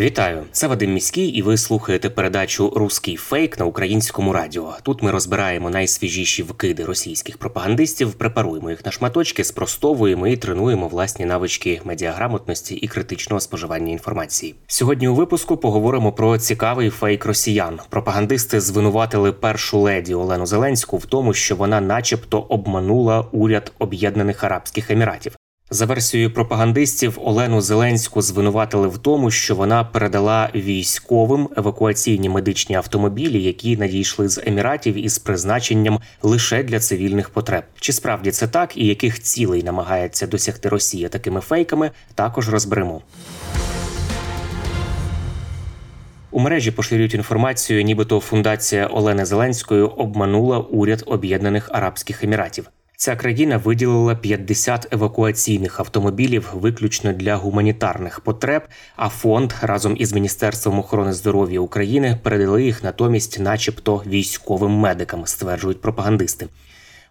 Вітаю, це Вадим Міський, і ви слухаєте передачу Руський фейк на українському радіо. Тут ми розбираємо найсвіжіші вкиди російських пропагандистів, препаруємо їх на шматочки, спростовуємо і тренуємо власні навички медіаграмотності і критичного споживання інформації. Сьогодні у випуску поговоримо про цікавий фейк росіян. Пропагандисти звинуватили першу леді Олену Зеленську в тому, що вона, начебто, обманула уряд Об'єднаних Арабських Еміратів. За версією пропагандистів, Олену Зеленську звинуватили в тому, що вона передала військовим евакуаційні медичні автомобілі, які надійшли з еміратів із призначенням лише для цивільних потреб. Чи справді це так і яких цілей намагається досягти Росія такими фейками, також розберемо. У мережі поширюють інформацію, нібито фундація Олени Зеленської обманула уряд Об'єднаних Арабських Еміратів. Ця країна виділила 50 евакуаційних автомобілів виключно для гуманітарних потреб. А фонд разом із Міністерством охорони здоров'я України передали їх натомість, начебто, військовим медикам, стверджують пропагандисти.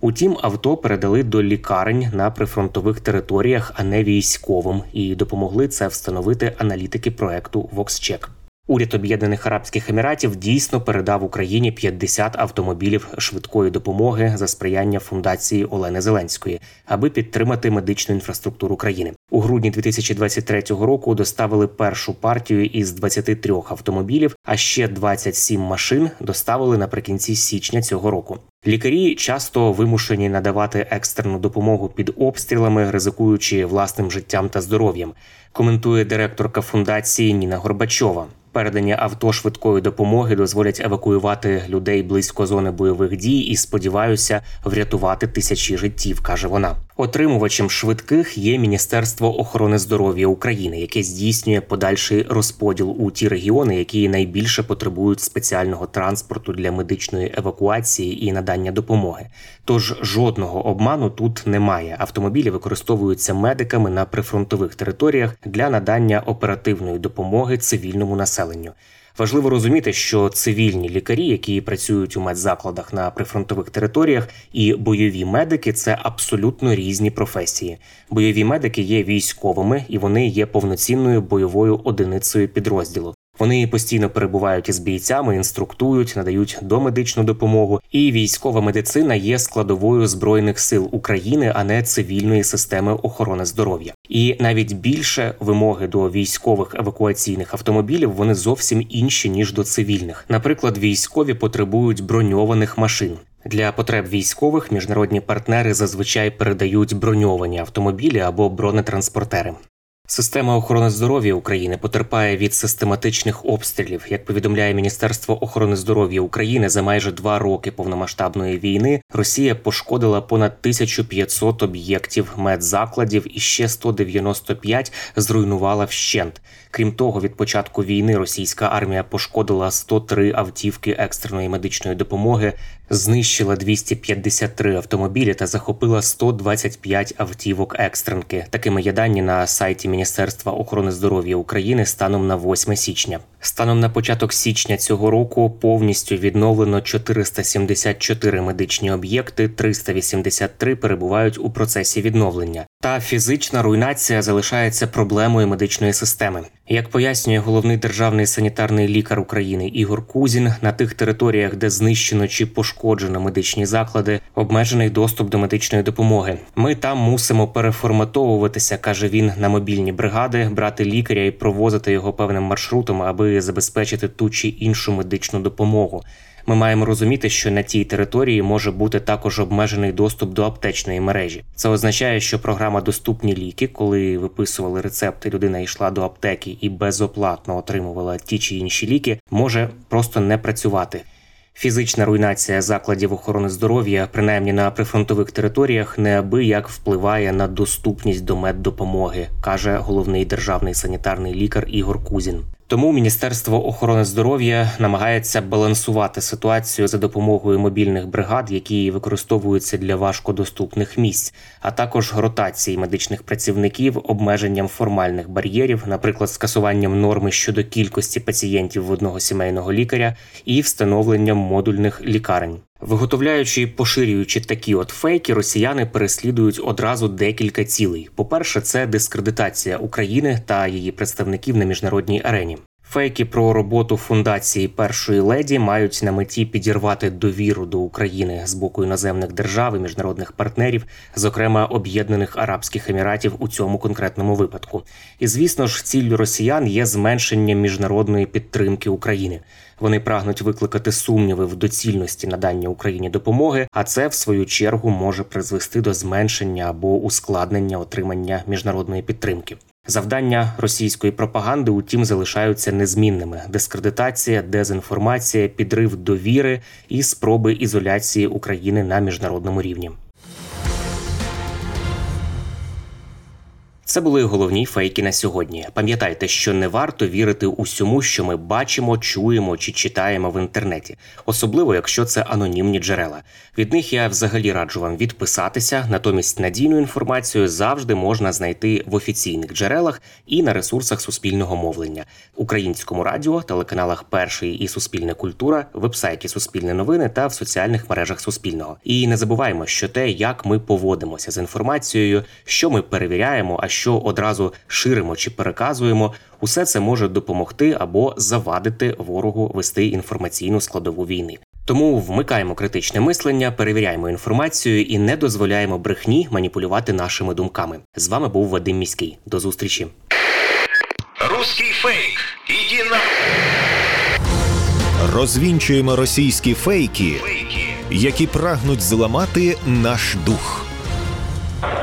Утім, авто передали до лікарень на прифронтових територіях, а не військовим, і допомогли це встановити аналітики проекту VoxCheck. Уряд Об'єднаних Арабських Еміратів дійсно передав Україні 50 автомобілів швидкої допомоги за сприяння фундації Олени Зеленської, аби підтримати медичну інфраструктуру країни. У грудні 2023 року доставили першу партію із 23 автомобілів, а ще 27 машин доставили наприкінці січня цього року. Лікарі часто вимушені надавати екстрену допомогу під обстрілами, ризикуючи власним життям та здоров'ям. Коментує директорка фундації Ніна Горбачова. Передані авто швидкої допомоги дозволять евакуювати людей близько зони бойових дій і сподіваюся врятувати тисячі життів, каже вона. Отримувачем швидких є Міністерство охорони здоров'я України, яке здійснює подальший розподіл у ті регіони, які найбільше потребують спеціального транспорту для медичної евакуації і надання допомоги. Тож жодного обману тут немає. Автомобілі використовуються медиками на прифронтових територіях для надання оперативної допомоги цивільному населенню. Важливо розуміти, що цивільні лікарі, які працюють у медзакладах на прифронтових територіях, і бойові медики це абсолютно різні професії. Бойові медики є військовими і вони є повноцінною бойовою одиницею підрозділу. Вони постійно перебувають із бійцями, інструктують, надають домедичну допомогу. І військова медицина є складовою збройних сил України, а не цивільної системи охорони здоров'я. І навіть більше вимоги до військових евакуаційних автомобілів вони зовсім інші ніж до цивільних. Наприклад, військові потребують броньованих машин. Для потреб військових міжнародні партнери зазвичай передають броньовані автомобілі або бронетранспортери. Система охорони здоров'я України потерпає від систематичних обстрілів. Як повідомляє Міністерство охорони здоров'я України, за майже два роки повномасштабної війни Росія пошкодила понад 1500 об'єктів медзакладів і ще 195 зруйнувала вщент. Крім того, від початку війни російська армія пошкодила 103 автівки екстреної медичної допомоги, знищила 253 автомобілі та захопила 125 автівок екстренки. Такими є дані на сайті Міністерства охорони здоров'я України станом на 8 січня. Станом на початок січня цього року повністю відновлено 474 медичні об'єкти, 383 перебувають у процесі відновлення. Та фізична руйнація залишається проблемою медичної системи. Як пояснює головний державний санітарний лікар України Ігор Кузін, на тих територіях, де знищено чи пошкоджено медичні заклади, обмежений доступ до медичної допомоги. Ми там мусимо переформатовуватися, каже він, на мобільні бригади, брати лікаря і провозити його певним маршрутом, аби забезпечити ту чи іншу медичну допомогу. Ми маємо розуміти, що на тій території може бути також обмежений доступ до аптечної мережі. Це означає, що програма Доступні ліки, коли виписували рецепти, людина йшла до аптеки і безоплатно отримувала ті чи інші ліки, може просто не працювати. Фізична руйнація закладів охорони здоров'я, принаймні на прифронтових територіях, неабияк впливає на доступність до меддопомоги, каже головний державний санітарний лікар Ігор Кузін. Тому Міністерство охорони здоров'я намагається балансувати ситуацію за допомогою мобільних бригад, які використовуються для важкодоступних місць, а також ротації медичних працівників, обмеженням формальних бар'єрів, наприклад, скасуванням норми щодо кількості пацієнтів в одного сімейного лікаря і встановленням модульних лікарень. Виготовляючи і поширюючи такі от фейки, росіяни переслідують одразу декілька цілей. По перше, це дискредитація України та її представників на міжнародній арені. Фейки про роботу фундації першої леді мають на меті підірвати довіру до України з боку іноземних держав і міжнародних партнерів, зокрема Об'єднаних Арабських Еміратів у цьому конкретному випадку. І звісно ж, ціллю росіян є зменшення міжнародної підтримки України. Вони прагнуть викликати сумніви в доцільності надання Україні допомоги, а це в свою чергу може призвести до зменшення або ускладнення отримання міжнародної підтримки. Завдання російської пропаганди, утім, залишаються незмінними: дискредитація, дезінформація, підрив довіри і спроби ізоляції України на міжнародному рівні. Це були головні фейки на сьогодні. Пам'ятайте, що не варто вірити усьому, що ми бачимо, чуємо чи читаємо в інтернеті, особливо якщо це анонімні джерела. Від них я взагалі раджу вам відписатися. Натомість надійну інформацію завжди можна знайти в офіційних джерелах і на ресурсах суспільного мовлення, українському радіо, телеканалах Перший і Суспільне культура, вебсайті Суспільне новини та в соціальних мережах Суспільного. І не забуваємо, що те, як ми поводимося з інформацією, що ми перевіряємо, а що одразу ширимо чи переказуємо, усе це може допомогти або завадити ворогу вести інформаційну складову війни. Тому вмикаємо критичне мислення, перевіряємо інформацію і не дозволяємо брехні маніпулювати нашими думками. З вами був Вадим Міський. До зустрічі. Русский фейк. Иди на... Розвінчуємо російські фейки, Фейки. які прагнуть зламати наш дух.